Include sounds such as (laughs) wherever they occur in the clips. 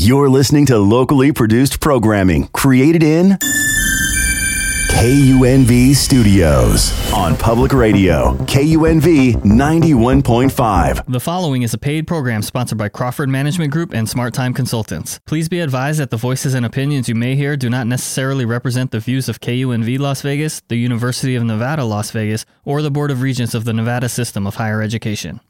You're listening to locally produced programming created in KUNV Studios on public radio, KUNV 91.5. The following is a paid program sponsored by Crawford Management Group and Smart Time Consultants. Please be advised that the voices and opinions you may hear do not necessarily represent the views of KUNV Las Vegas, the University of Nevada, Las Vegas, or the Board of Regents of the Nevada System of Higher Education.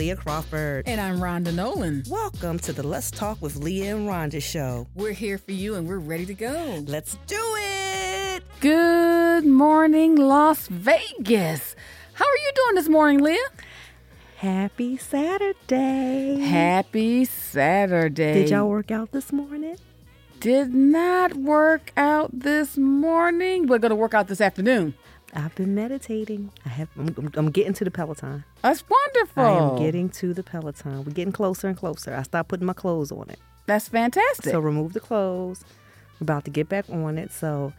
Leaha Crawford. And I'm Rhonda Nolen. Welcome to the Let's Talk with Leaha and Rhonda show. We're here for you and we're ready to go. Let's do it. Good morning, Las Vegas. How are you doing this morning, Leaha? Happy Saturday. Happy Saturday. Did y'all work out this morning? Did not work out this morning. We're going to work out this afternoon. I've been meditating. I have. I'm, I'm- getting to the Peloton. That's wonderful. I am getting to the Peloton. We're getting closer and closer. I stopped putting my clothes on it. That's fantastic. So remove the clothes. I'm about to get back on it. So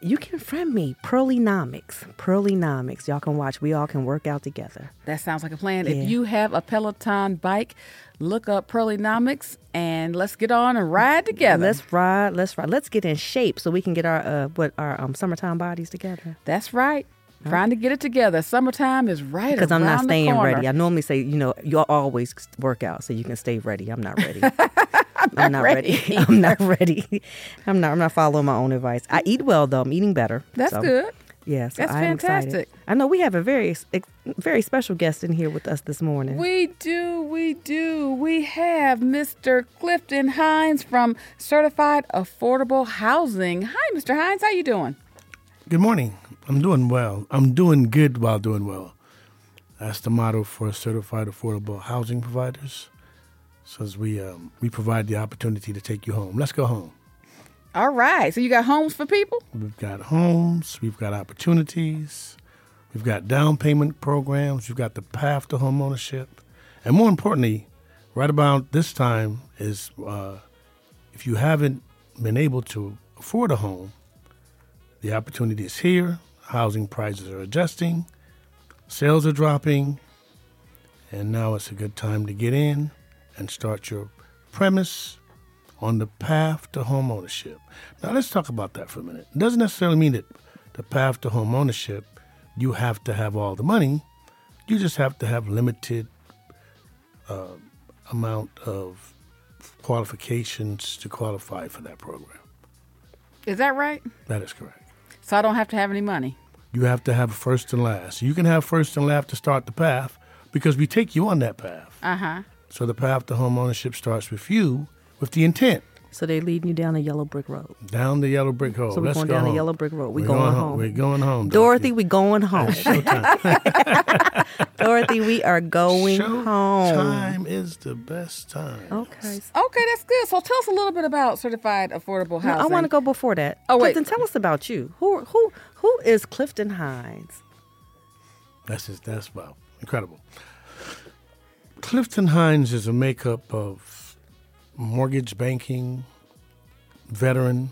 you can friend me, Pearlynomics. Pearlynomics. Y'all can watch. We all can work out together. that sounds like a plan. Yeah. If you have a Peloton bike, look up Pearlynomics and let's get on and ride together. Let's ride. Let's ride. Let's get in shape so we can get our uh, what our um, summertime bodies together. That's right. Trying to get it together. Summertime is right Because I'm not staying ready. I normally say, you know, you always work out so you can stay ready. I'm not ready. (laughs) I'm not ready. ready (laughs) I'm not ready. I'm not. I'm not following my own advice. I eat well though. I'm eating better. That's So, good. Yeah, so That's I fantastic. I know we have a very, very special guest in here with us this morning. We do, we do. We have Mr. Clifton Hinds from Certified Affordable Housing. Hi, Mr. Hinds. How you doing? Good morning. I'm doing well. I'm doing good while doing well. That's the motto for certified affordable housing providers. Says we um, we provide the opportunity to take you home. Let's go home. All right. So you got homes for people? We've got homes. We've got opportunities. We've got down payment programs. We've got the path to home ownership, and more importantly, right about this time is uh, if you haven't been able to afford a home, the opportunity is here. Housing prices are adjusting, sales are dropping, and now it's a good time to get in and start your premise on the path to home ownership. Now let's talk about that for a minute. It doesn't necessarily mean that the path to home ownership you have to have all the money. You just have to have limited uh, amount of qualifications to qualify for that program. Is that right? That is correct. So I don't have to have any money. You have to have first and last. You can have first and last to start the path because we take you on that path. Uh huh. So the path to home ownership starts with you with the intent. so they're leading you down a yellow brick road. Down the yellow brick road. So we're Let's going go down the yellow brick road. We We're going going home. We're going home. Dorothy, we're going home. Showtime. (laughs) Dorothy, we are going Show home. Time is the best time. Okay. Okay, that's good. So tell us a little bit about Certified Affordable No, Housing. I want to go before that. Oh, wait. Clifton, tell us about you. Who who who is Clifton Hinds? That's just, that's wow, incredible. Clifton Hinds is a makeup of mortgage banking, veteran,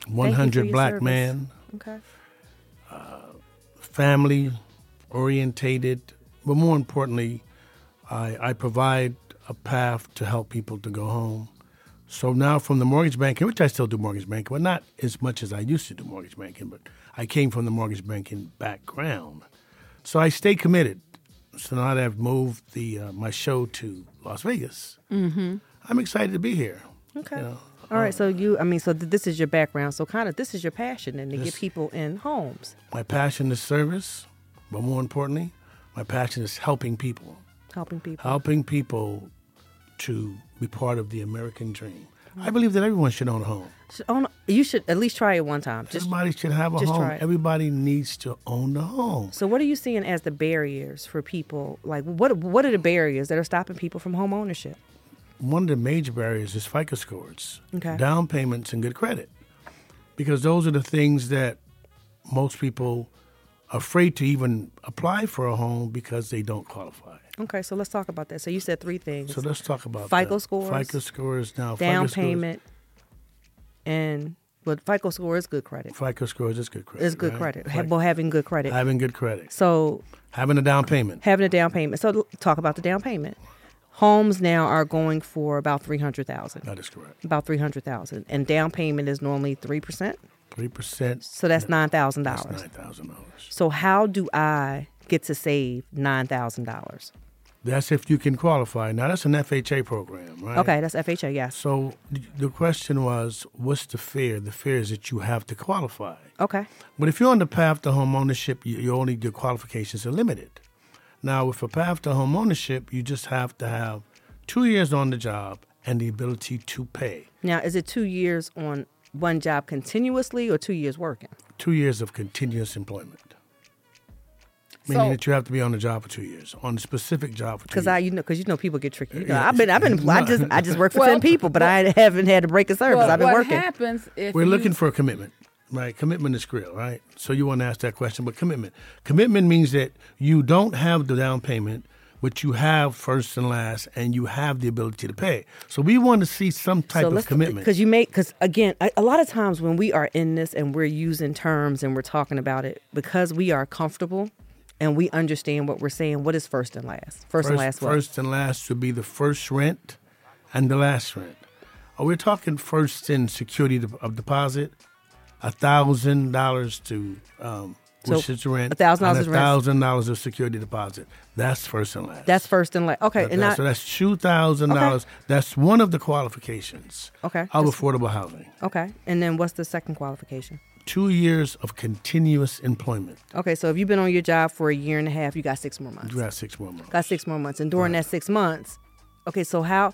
Thank you for 100 black service. man, Okay. Uh, family orientated, but more importantly, I, I provide a path to help people to go home. So now from the mortgage banking, which I still do mortgage banking, but not as much as I used to do mortgage banking, but I came from the mortgage banking background. So I stay committed. So now I've moved the uh, my show to Las Vegas, mm-hmm. I'm excited to be here. Okay. You know, All right. So you, I mean, so th- this is your background. So kind of, this is your passion, and to get people in homes, my passion is service, but more importantly, my passion is helping people. helping people. helping people to be part of the American dream. I believe that everyone should own a home. Should own- you should at least try it one time. Just Everybody should have a home. Everybody needs to own a home. so, what are you seeing as the barriers for people? Like, what what are the barriers that are stopping people from home ownership? One of the major barriers is FICO scores, Okay. down payments, and good credit, because those are the things that most people are afraid to even apply for a home because they don't qualify. Okay, so let's talk about that. So you said three things: So let's talk about FICO that. scores, FICO scores now. down FICO scores- payment, and But FICO score is good credit. FICO score is good credit. It's good right? credit. FICO- Well, having good credit. having good credit, So having a down payment. having a down payment. So talk about the down payment. Homes now are going for about three hundred thousand. That is correct. About three hundred thousand, and down payment is normally three percent. Three percent. So that's nine thousand dollars. nine thousand dollars. So how do I get to save nine thousand dollars? That's if you can qualify. Now that's an FHA program, right? Okay, that's FHA. Yes. So the question was, what's the fear? The fear is that you have to qualify. Okay. But if you're on the path to home ownership, you, you only your qualifications are limited. Now, with a path to home ownership, you just have to have two years on the job and the ability to pay. Now, is it two years on one job continuously or two years working? Two years of continuous employment, meaning So- that you have to be on the job for two years, on a specific job for two Because years. I, you know, because you know, people get tricky. You know, Yeah. I've been, I've been, I just, I just work for Well, ten people, but I haven't had to break a service. Well, I've been what working. happens if We're you- looking for a commitment, right? Commitment is real, right? So you want to ask that question, but commitment. Commitment means that you don't have the down payment, but you have first and last, and you have the ability to pay. So we want to see some type of commitment. Because you make, because again, a, a lot of times when we are in this and we're using terms and we're talking about it, because we are comfortable and we understand what we're saying. What is first and last? First, and last. What? First and last would be the first rent and the last rent. Are we talking first in security of deposit? A thousand dollars to um, So, which is rent. a $1,000 a thousand dollars of security deposit. That's first and last. That's first and last. Okay, That- and that- not so that's two thousand dollars. That's one of the qualifications okay. of affordable housing. okay, and then what's the second qualification? Two years of continuous employment. Okay, so if you've been on your job for a year and a half, you got six more months. You got six more months. Got six more months, and during that six months, okay. So how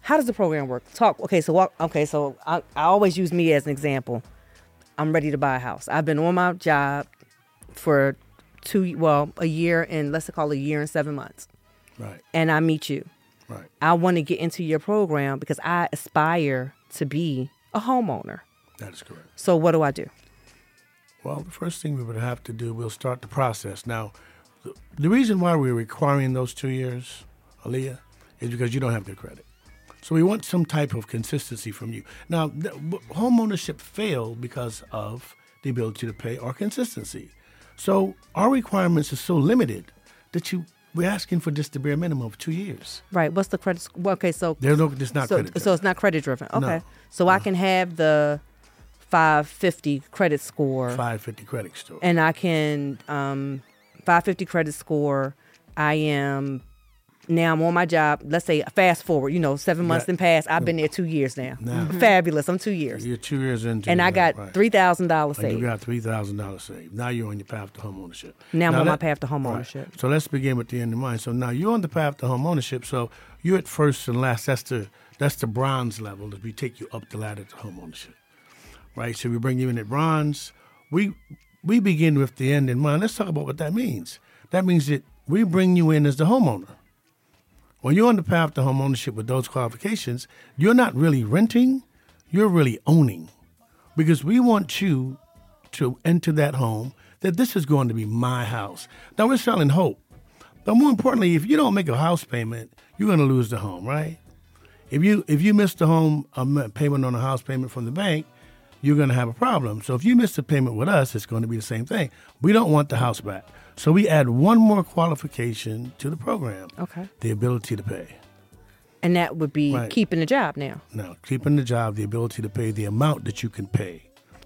how does the program work? Talk. Okay, so walk. Okay, so I, I always use me as an example. I'm ready to buy a house. I've been on my job for two, well, a year and let's call it a year and seven months, Right, and I meet you. right. I want to get into your program because I aspire to be a homeowner. That is correct. So what do I do? Well, the first thing we would have to do, we'll start the process. Now, the, the reason why we're requiring those two years, Aaliyah, is because you don't have good credit. So we want some type of consistency from you. Now, th- home ownership failed because of the ability to pay or consistency. So our requirements are so limited that you we're asking for just the bare minimum of two years. Right. What's the credit? well, Okay, so There's no, it's not so, credit. so it's not credit driven. Okay. No. So I can have the 550 credit score 550 credit score. and I can um 550 credit score. I am now I'm on my job. Let's say fast forward, you know, 7 months Yeah. in past. I've been there 2 years now. Now. Fabulous. I'm 2 years. You're two years into And I got right. $3,000 saved. you got three thousand dollars saved. Now you're on your path to home ownership. Now I'm on my path to home right. ownership. So let's begin with the end in mind. So now you're on the path to home ownership. So you're at first and last. That's the that's the bronze level as we take you up the ladder to home ownership. Right. So we bring you in at bronze. We we begin with the end in mind. Let's talk about what that means. That means that we bring you in as the homeowner. When you're on the path to home ownership with those qualifications, you're not really renting, you're really owning. Because we want you to enter that home that this is going to be my house. Now we're selling hope. But more importantly, if you don't make a house payment, you're going to lose the home, right? If you if you miss the home um, payment on a house payment from the bank, you're going to have a problem. So if you miss the payment with us, it's going to be the same thing. We don't want the house back. So we add one more qualification to the program. Okay. The ability to pay. And that would be Right. keeping the job now. Now, keeping the job, the ability to pay the amount that you can pay.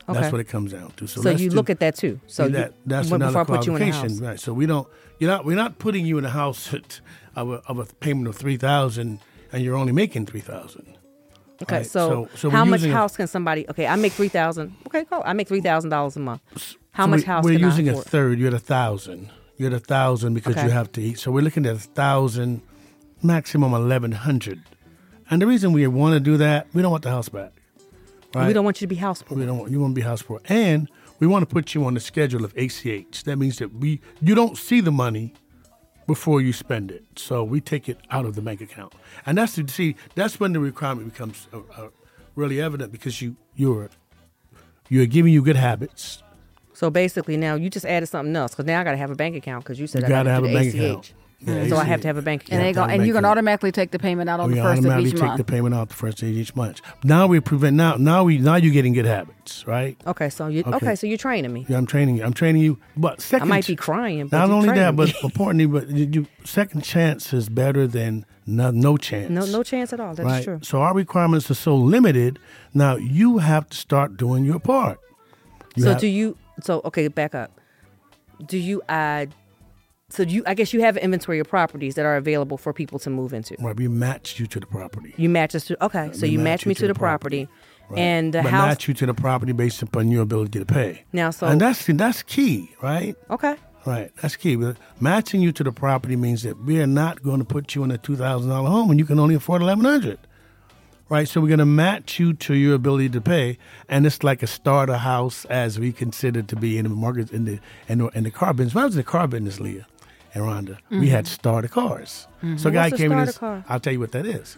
Okay. That's what it comes down to. So, So, you do- look at that too. So that, you, that's another before I put you in a qualification, house. right? So we don't, you're not, we're not putting you in a house (laughs) at, of, a, of a payment of three thousand, and you're only making three thousand. Okay, Right, so, so- so how much using a- house can somebody? Okay, I make three thousand. Okay, cool. I make three thousand dollars a month. How So much we, house We're using a third. You're at a thousand. You're at a thousand because Okay. you have to eat. So we're looking at a thousand, maximum eleven hundred. And the reason we want to do that, we don't want the house back. Right? We don't want you to be house poor. We don't want you want to be house poor, and we want to put you on the schedule of ACH. That means that we you don't see the money before you spend it, so we take it out of the bank account, and that's the see that's when the requirement becomes uh, uh, really evident because you you're you're giving you good habits. So basically, now you just added something else because now I got to have a bank account because you said You I got to have a bank ACH. account. Yeah, so I have to have a bank account. And they go, to and you can automatically take the payment out on we the first of automatically each take month. the payment out the first of each month. Now we prevent now now we now you're getting good habits, right? Okay, so you okay. Okay. so you're training me. Yeah, I'm training you. I'm training you. But second, I might be crying, but not only that, training but importantly, but you, you, second chance is better than no, no chance. no no chance at all. That's right. true. So our requirements are so limited. Now you have to start doing your part. You so have- do you? So okay, back up. Do you add? So do you? I guess you have an inventory of properties that are available for people to move into. Right, we match you to the property. You match us to okay. So We you match match me to the property, Right. and the but house. match you to the property based upon your ability to pay. Now, so- and that's that's key, right? Okay. Right, that's key. But matching you to the property means that we are not going to put you in a two thousand dollar home and you can only afford eleven hundred. Right, so we're going to match you to your ability to pay, and it's like a starter house as we consider to be in the market in the in the, in the car business. When I was in the car business, Leaha and Rhonda, we had starter cars. So a guy Mm-hmm. Came in. This, car? I'll tell you what that is.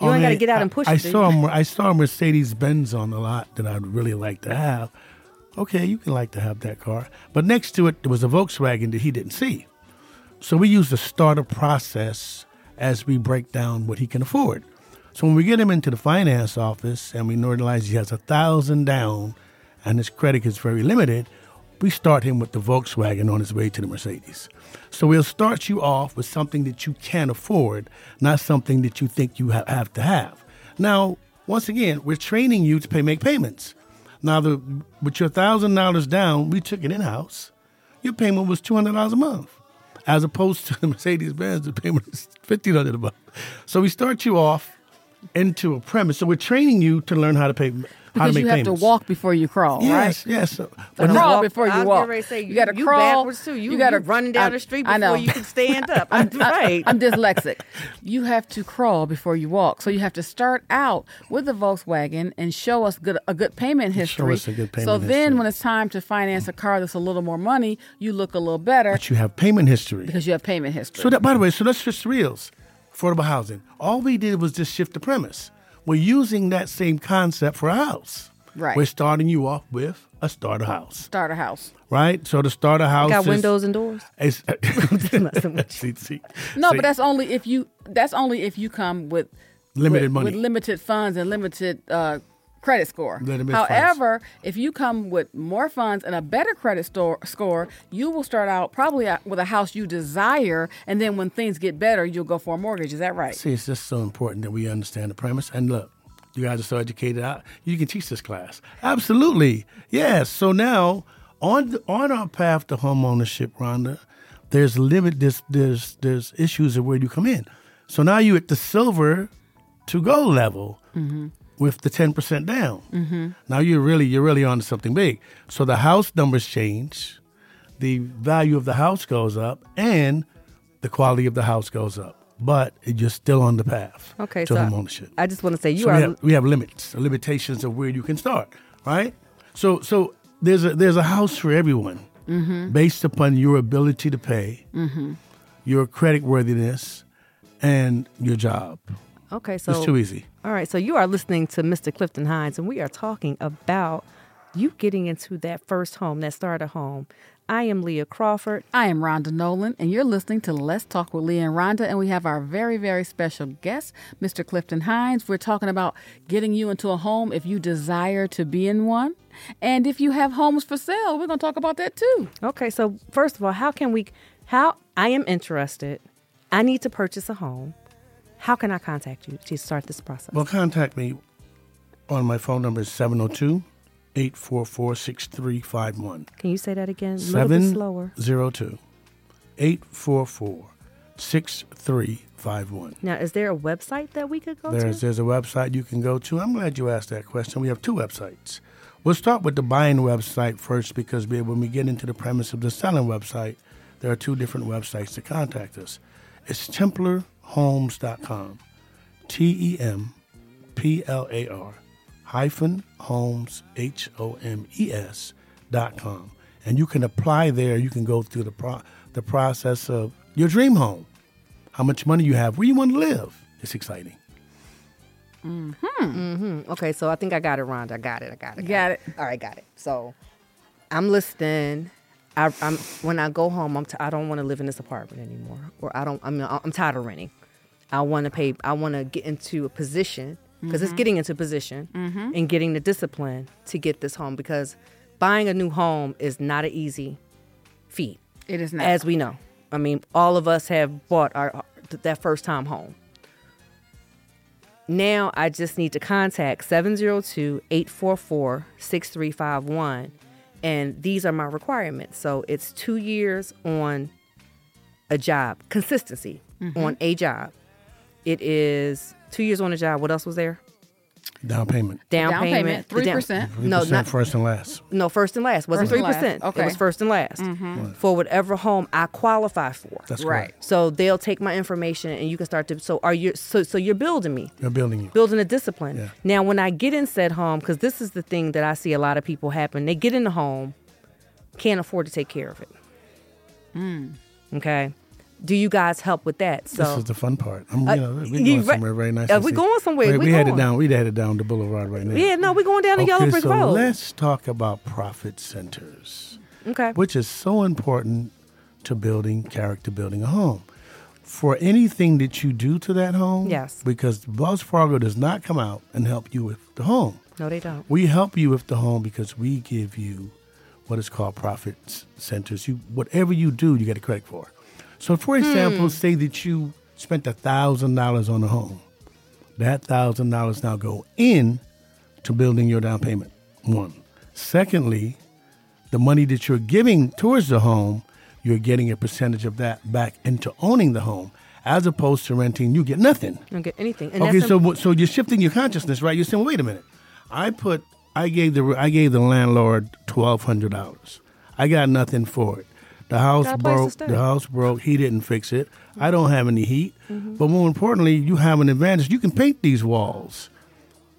You ain't gotta get out I- and push I, it, do saw a- I saw a Mercedes Benz on the lot that I'd really like to have. Okay, you can like to have that car, but next to it there was a Volkswagen that he didn't see. So we use the starter process as we break down what he can afford. So when we get him into the finance office and we realize he has a thousand down and his credit is very limited, we start him with the Volkswagen on his way to the Mercedes. So we'll start you off with something that you can afford, not something that you think you have to have. Now, once again, we're training you to pay make payments. Now, the, with your thousand dollars down, we took it in house. Your payment was two hundred dollars a month, as opposed to (laughs) the Mercedes Benz, the payment is fifteen hundred a month. So we start you off into a premise. So we're training you to learn how to pay, because make you have payments. to walk before you crawl, Yes, right? yes. So, So but crawl now- before you I was walk. getting ready to say, you you- got to you crawl backwards, too. You- gotta you running down the street I know. before you can stand up. (laughs) I'm I- right. I'm dyslexic. You have to crawl before you walk. So you have to start out with the Volkswagen and show us good, a good payment history. Show us a good payment so then, when it's time to finance a car that's a little more money, you look a little better but you have payment history. because you have payment history. So that, by the way, so let's switch to reals, affordable housing. All we did was just shift the premise. We're using that same concept for a house. Right. We're starting you off with a starter house, Starter house. right? So the starter house Got is- windows and doors. is- messing with see, see, No, see, but that's only if you. That's only if you come with Limited with, money. with limited funds and limited uh, credit score. However, if you come with more funds and a better credit store, score, you will start out probably with a house you desire, and then when things get better, you'll go for a mortgage. Is that right? See, it's just so important that we understand the premise. And look, you guys are so educated. I, you can teach this class. Absolutely, yes. So now, on on our path to home ownership, Rhonda, there's limit. There's there's there's issues of where you come in. So now you're at the silver to gold level mm-hmm. With the ten percent down. Now you're really you're really on to something big. So the house numbers change, the value of the house goes up, and the quality of the house goes up. But you're still on the path Okay, to so home ownership. I just want to say you So are. we have, we have limits, limitations of where you can start, right? So so there's a there's a house for everyone Mm-hmm. based upon your ability to pay, your credit worthiness, and your job. okay, so it's too easy. All right, so you are listening to Mr. Clifton Hinds, and we are talking about you getting into that first home, that starter home. I am Leaha Crawford. I am Rhonda Nolen, and you're listening to Let's Talk with Leaha and Rhonda, and we have our very, very special guest, Mr. Clifton Hinds. We're talking about getting you into a home if you desire to be in one, and if you have homes for sale. We're going to talk about that too. Okay, so first of all, how can we? How I am interested. I need to purchase a home. How can I contact you to start this process? Well, contact me on my phone number is 702 844 6351. can you say that again? A little bit slower. 702 844 6351. Now, is there a website that we could go There's, to? there's a website you can go to. I'm glad you asked that question. We have two websites. We'll start with the buying website first because we, when we get into the premise of the selling website, there are two different websites to contact us. It's TemplarHomes.com. T E M P L A R hyphen homes, H O M E S dot com. And you can apply there. You can go through the, pro- the process of your dream home, how much money you have, where you want to live. It's exciting. Hmm hmm Okay, so I think I got it, Rhonda. I got it. I got it. Got it. All right, got it. So I'm listing I, I'm when I go home, I'm t- I don't want to live in this apartment anymore, or I don't. I mean, I'm tired of renting. I want to pay. I want to get into a position because it's mm-hmm. getting into a position mm-hmm. and getting the discipline to get this home because buying a new home is not an easy feat, It is not. as we know. I mean, all of us have bought our that first time home. Now I just need to contact 702-844-6351 and these are my requirements. So it's 2 years on a job, consistency mm-hmm. on a job. It is 2 years on a job. What else was there? Down payment. Down, Down payment, payment, the down- 3%. No, not first and last. no, first and last. Wasn't three percent. Okay. It was first and last for whatever home I qualify for. That's Right. correct. So they'll take my information and you can start to. So are you? So so you're building me, They're building you. building a discipline. Yeah. Now when I get in said home, because this is the thing that I see a lot of people happen. They get in the home, can't afford to take care of it. Okay. Do you guys help with that? So this is the fun part. I'm, Uh, you know, we're going somewhere very nice. Uh, we see- going somewhere. Wait, We we had it down. We had it down the boulevard right now. yeah, no, we're going down the okay, yellow brick so road. let's talk about profit centers, okay. which is so important to building character, building a home. For anything that you do to that home, Yes. because Wells Fargo does not come out and help you with the home. No, they don't. We help you with the home because we give you what is called profit centers. You whatever you do, you get a credit for. So, for example, hmm. say that you spent a thousand dollars on a home. That thousand dollars now go in to building your down payment. One. Secondly, the money that you're giving towards the home, you're getting a percentage of that back into owning the home, as opposed to renting. You get nothing. You don't get anything. And Okay, so so you're shifting your consciousness, right? You're saying, well, wait a minute. I put, I gave the, I gave the landlord twelve hundred dollars. I got nothing for it. The house Got a place to broke. The house broke. He didn't fix it. I don't have any heat. Mm-hmm. But more importantly, you have an advantage. You can paint these walls.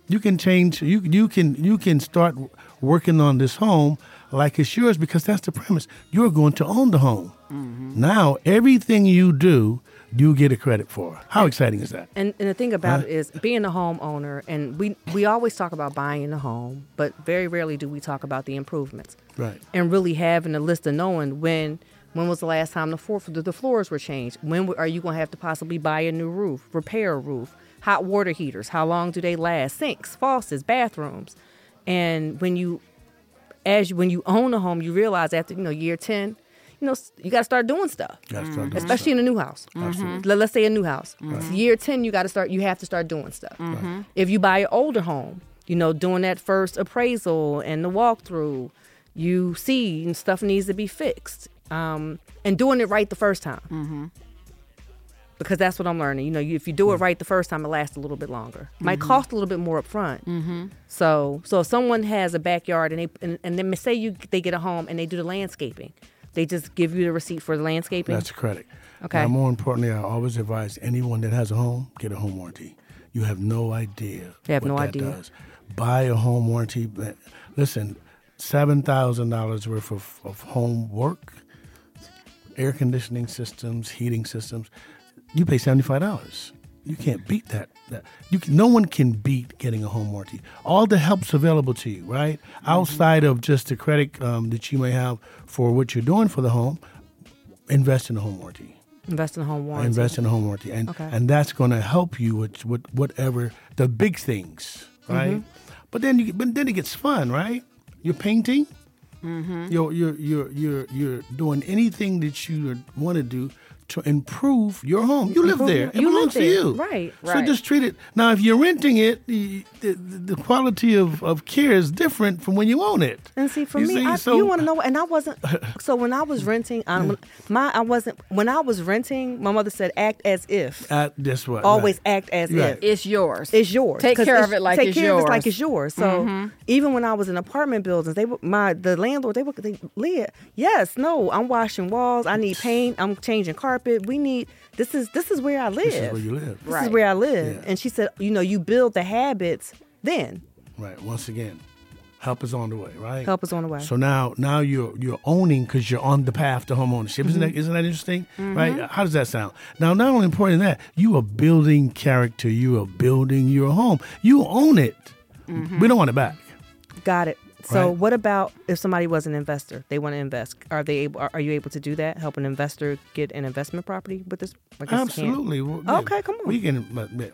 You can change. You you can you can start working on this home like it's yours because that's the premise. You're going to own the home. Mm-hmm. Now everything you do, you get a credit for. How exciting is that? And, and the thing about Huh? it is being a homeowner, and we we always talk about buying a home, but very rarely do we talk about the improvements Right. and really having a list of knowing when when was the last time the floor the, the floors were changed. When are you going to have to possibly buy a new roof, repair a roof, hot water heaters? How long do they last? Sinks, faucets, bathrooms, and when you as you, when you own a home, you realize after you know year ten, you know you got to start doing stuff start doing especially in a new house. Mm-hmm. Absolutely. Let, us say a new house. It's year ten, you got to start. You have to start doing stuff. Mm-hmm. If you buy an older home, you know, doing that first appraisal and the walkthrough, you see and stuff needs to be fixed, um, and doing it right the first time. Mm-hmm. Because that's what I'm learning. You know, you, if you do it right the first time, it lasts a little bit longer. Might cost a little bit more up front. So, so if someone has a backyard and they and, and then say you they get a home and they do the landscaping, they just give you the receipt for the landscaping. That's credit. Okay. Now, more importantly, I always advise anyone that has a home get a home warranty. You have no idea. They have what no that idea. Does. Buy a home warranty. Listen, seven thousand dollars worth of, of home work, air conditioning systems, heating systems. You pay seventy five dollars. You can't beat that. That you can, no one can beat getting a home warranty. All the help's available to you, right? Mm-hmm. Outside of just the credit um, that you may have for what you're doing for the home, invest in a home warranty. Invest in a home warranty. Invest in a home warranty, and Okay. and that's going to help you with, with whatever the big things, right? Mm-hmm. But then you but then it gets fun, right? You're painting. Mm-hmm. You're you're you're you're you're doing anything that you want to do to improve your home. You live there. It you live belongs to you. Right, So just treat it. Now, if you're renting it, the, the, the quality of, of care is different from when you own it. And see, for You me, see? I, So- you want to know, and I wasn't. (laughs) So when I was renting, I, my I wasn't. When I was renting, my mother said, "Act as if." Uh, that's what. Always right. act as Right. if. It's yours. It's yours. Take 'Cause care of it like it's yours. take it's care of it like it's yours. So even when I was in apartment buildings, they were my the landlord. They were they Leaha. Yes, no, I'm washing walls. I need paint. I'm changing carpet. We need. This is this is where I live. This is where you live. This Right. is where I live. Yeah. And she said, you know, you build the habits. Then Right. Once again, help is on the way. Right. help is on the way. So now, now you're you're owning because you're on the path to homeownership. Isn't that mm-hmm. isn't that interesting? Mm-hmm. Right? How does that sound? Now, not only important than that, you are building character. You are building your home. You own it. Mm-hmm. We don't want it back. Got it. So Right. what about if somebody was an investor? They want to invest. Are they able? Are, are you able to do that? Help an investor get an investment property with this? Absolutely. Well, yeah, Okay, come on. We can. But, yeah,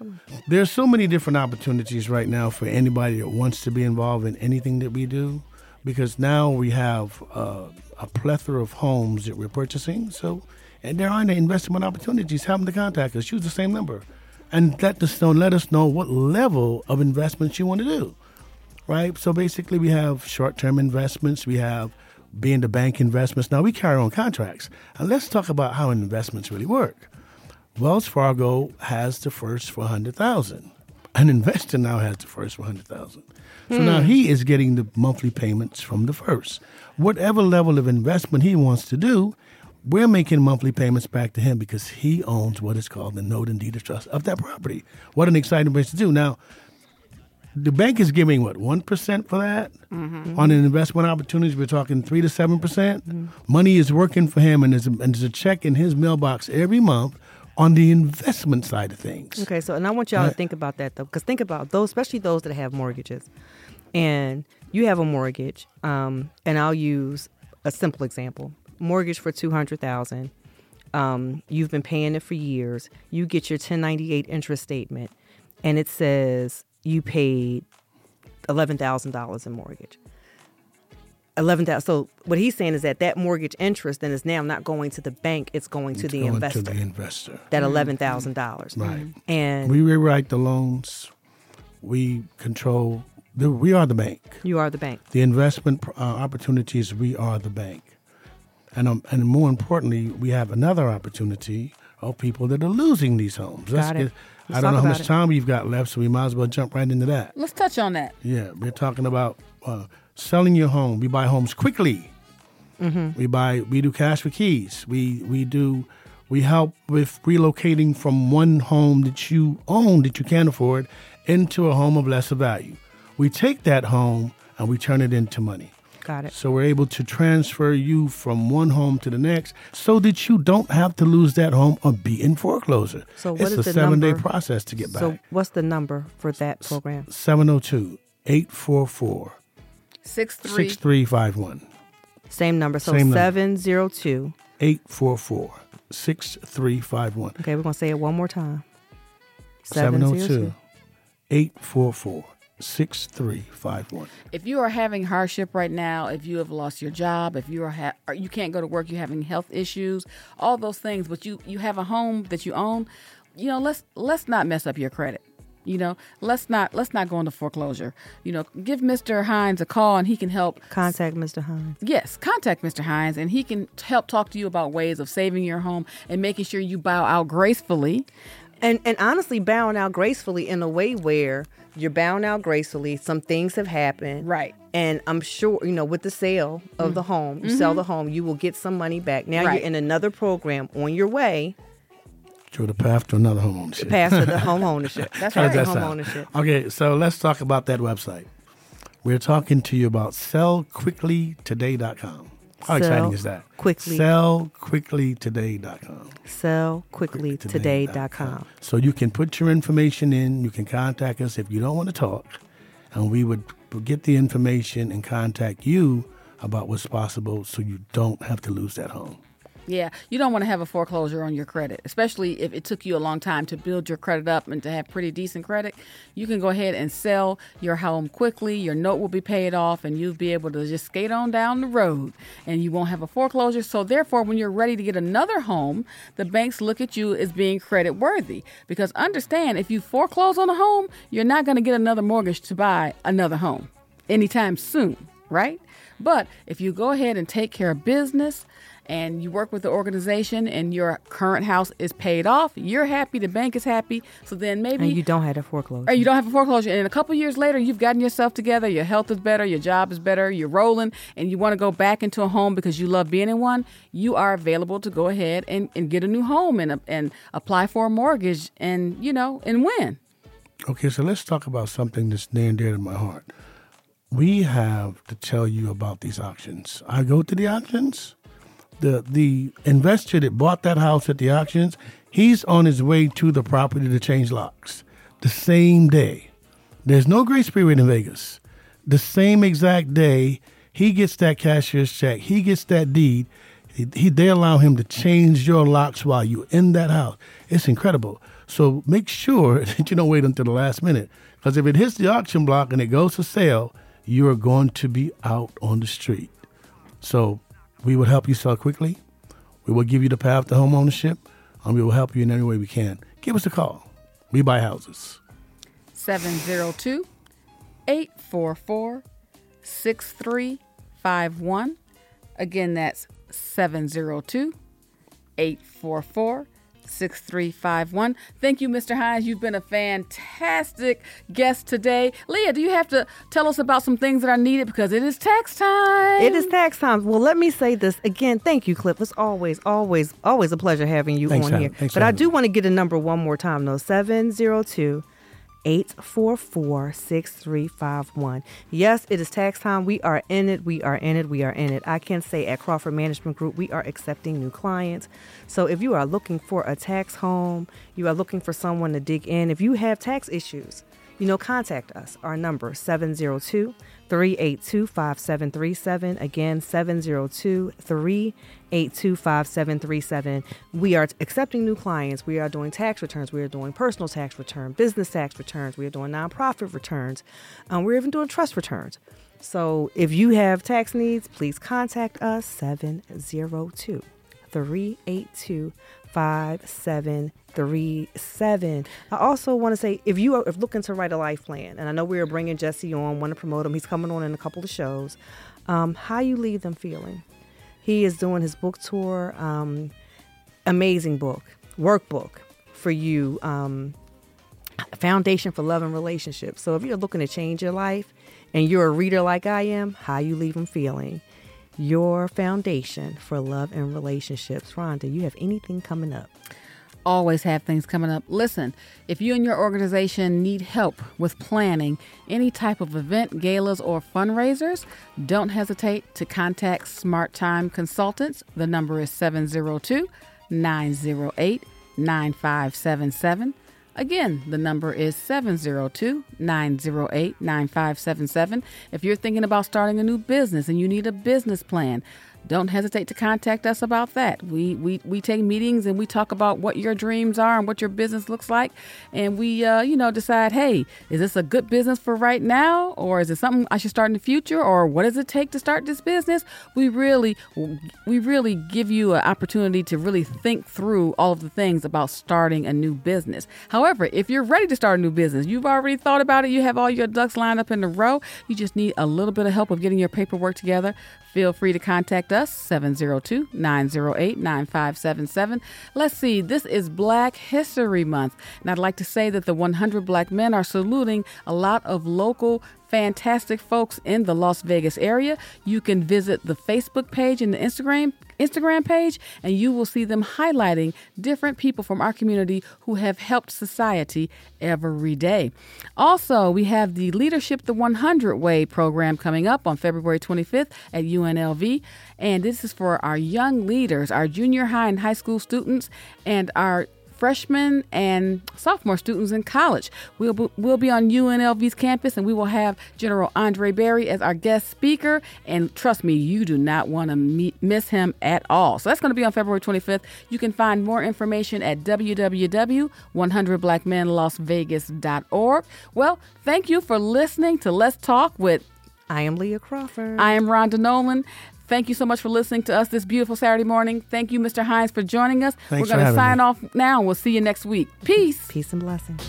okay. There's so many different opportunities right now for anybody that wants to be involved in anything that we do, because now we have uh, a plethora of homes that we're purchasing. So, and there are the investment opportunities. Have them to contact us. Use the same number, and let us know. Let us know what level of investments you want to do. Right. So basically, we have short-term investments. We have being the bank investments. Now we carry on contracts, and let's talk about how investments really work. Wells Fargo has the first 400,000. An investor now has the first 400,000. So hmm. now he is getting the monthly payments from the first. Whatever level of investment he wants to do, we're making monthly payments back to him because he owns what is called the note and deed of trust of that property. What an exciting place to do. Now, the bank is giving what one percent for that on an investment opportunities. We're talking three to 7 percent. Money is working for him, and there's, a, and there's a check in his mailbox every month on the investment side of things. Okay, so and I want y'all to think about that though, because think about those, especially those that have mortgages, and you have a mortgage. Um, and I'll use a simple example: mortgage for two hundred thousand. Um, you've been paying it for years. You get your ten ninety eight interest statement, and it says you paid eleven thousand dollars in mortgage. Eleven thousand. So what he's saying is that that mortgage interest then is now not going to the bank; it's going to the Going investor. To the investor. that eleven thousand dollars. Right. And We rewrite the loans. We control. The, we are the bank. you are the bank. The investment uh, opportunities. We are the bank. And um, and more importantly, we have another opportunity of people that are losing these homes. Got it. I Let's don't know how much it. time we've got left, so we might as well jump right into that. Let's touch on that. Yeah, we're talking about uh, selling your home. We buy homes quickly. We buy. We do cash for keys. We we do. We help with relocating from one home that you own that you can't afford into a home of lesser value. We take that home and we turn it into money. Got it. So we're able to transfer you from one home to the next so that you don't have to lose that home or be in foreclosure. So what it's is a the seven day process to get back. So what's the number for that program? 702 844 6351. Same number. So Same number. seven zero two. 844 6351. Okay, we're gonna say it one more time. 702 844 6351. If you are having hardship right now, if you have lost your job, if you are ha- or you can't go to work, you're having health issues, all those things, but you you have a home that you own, you know, let's let's not mess up your credit. You know, let's not let's not go into foreclosure. You know, give Mr. Hinds a call and he can help Contact Mr. Hinds. Yes, contact Mr. Hinds and he can help talk to you about ways of saving your home and making sure you bow out gracefully. And and honestly, bowing out gracefully in a way where you're bowing out gracefully. Some things have happened, Right. And I'm sure you know with the sale of the mm. home, you sell mm-hmm. the home, you will get some money back. Now Right. you're in another program on your way To the path to another home ownership. past to the home (laughs) ownership. That's right, that home sound? ownership. Okay, so let's talk about that website. We're talking to you about sellquicklytoday.com. How exciting is that? Sell quickly. Sellquicklytoday.com. Sellquicklytoday.com. So you can put your information in. You can contact us if you don't want to talk, and we would get the information and contact you about what's possible, so you don't have to lose that home. Yeah, you don't want to have a foreclosure on your credit, especially if it took you a long time to build your credit up and to have pretty decent credit. You can go ahead and sell your home quickly. Your note will be paid off, and you'll be able to just skate on down the road, and you won't have a foreclosure. So, therefore, when you're ready to get another home, the banks look at you as being credit worthy. Because understand, if you foreclose on a home, you're not going to get another mortgage to buy another home anytime soon, right? But if you go ahead and take care of business and you work with the organization and your current house is paid off, you're happy, the bank is happy. So then maybe And you don't have a foreclosure. or you don't have a foreclosure, and a couple years later, you've gotten yourself together. Your health is better, your job is better, you're rolling, and you want to go back into a home because you love being in one. You are available to go ahead and, and get a new home and and apply for a mortgage, and you know, and win. Okay, so let's talk about something that's near and dear to my heart. We have to tell you about these auctions. I go to the auctions. The the investor that bought that house at the auctions, he's on his way to the property to change locks the same day. There's no grace period in Vegas. the same exact day he gets that cashier's check, he gets that deed. He, he, they allow him to change your locks while you're in that house. It's incredible. So make sure (laughs) that you don't wait until the last minute. Because if it hits the auction block and it goes for sale, you are going to be out on the street. So we will help you sell quickly. We will give you the path to home ownership, and we will help you in any way we can. Give us a call. We buy houses. 702 844 6351. Again, that's 702 844 6351. Thank you, Mr. Hinds. You've been a fantastic guest today. Leaha, do you have to tell us about some things that are needed because it is tax time? It is tax time. Well, let me say this again. Thank you, Cliff. It's always, always, always a pleasure having you Thanks, on Adam. here. Thanks but for I do want to get a number one more time, though 702 844 6351. Yes, it is tax time. We are in it. We are in it. We are in it. I can say at Crawford Management Group, we are accepting new clients. So if you are looking for a tax home, you are looking for someone to dig in, if you have tax issues, you know, contact us. Our number 702 382 5737. Again, 702 382 5737. We are accepting new clients. We are doing tax returns. We are doing personal tax return, business tax returns. We are doing nonprofit returns. Um, we're even doing trust returns. So if you have tax needs, please contact us 702 382 5737. I also want to say if you are looking to write a life plan, and I know we are bringing Jesse on, want to promote him, he's coming on in a couple of shows, um, how you leave them feeling. He is doing his book tour, um, amazing book, workbook for you, um, Foundation for Love and Relationships. So if you're looking to change your life and you're a reader like I am, how you leave them feeling your foundation for love and relationships. Rhonda, you have anything coming up? always have things coming up. Listen, if you and your organization need help with planning any type of event, galas, or fundraisers, don't hesitate to contact Smart Time Consultants. The number is 702 908 9577. Again, the number is 702 908 9577. If you're thinking about starting a new business and you need a business plan, don't hesitate to contact us about that. We, we we take meetings and we talk about what your dreams are and what your business looks like, and we uh, you know decide, hey, is this a good business for right now, or is it something I should start in the future, or what does it take to start this business? We really we really give you an opportunity to really think through all of the things about starting a new business. However, if you're ready to start a new business, you've already thought about it, you have all your ducks lined up in a row, you just need a little bit of help of getting your paperwork together. Feel free to contact us 702 908 9577. Let's see, this is Black History Month, and I'd like to say that the 100 Black Men are saluting a lot of local fantastic folks in the Las Vegas area. You can visit the Facebook page and the Instagram Instagram page and you will see them highlighting different people from our community who have helped society every day. Also, we have the Leadership the 100 Way program coming up on February 25th at UNLV and this is for our young leaders, our junior high and high school students and our freshmen and sophomore students in college. We'll be, we'll be on UNLV's campus and we will have General Andre Berry as our guest speaker. And trust me, you do not want to miss him at all. So that's going to be on February 25th. You can find more information at www.100blackmenlasvegas.org. Well, thank you for listening to Let's Talk with I am Leaha Crawford. I am Rhonda Nolen. Thank you so much for listening to us this beautiful Saturday morning. Thank you, Mr. Hinds, for joining us. Thanks We're going to sign me. off now. We'll see you next week. Peace. Peace and blessings.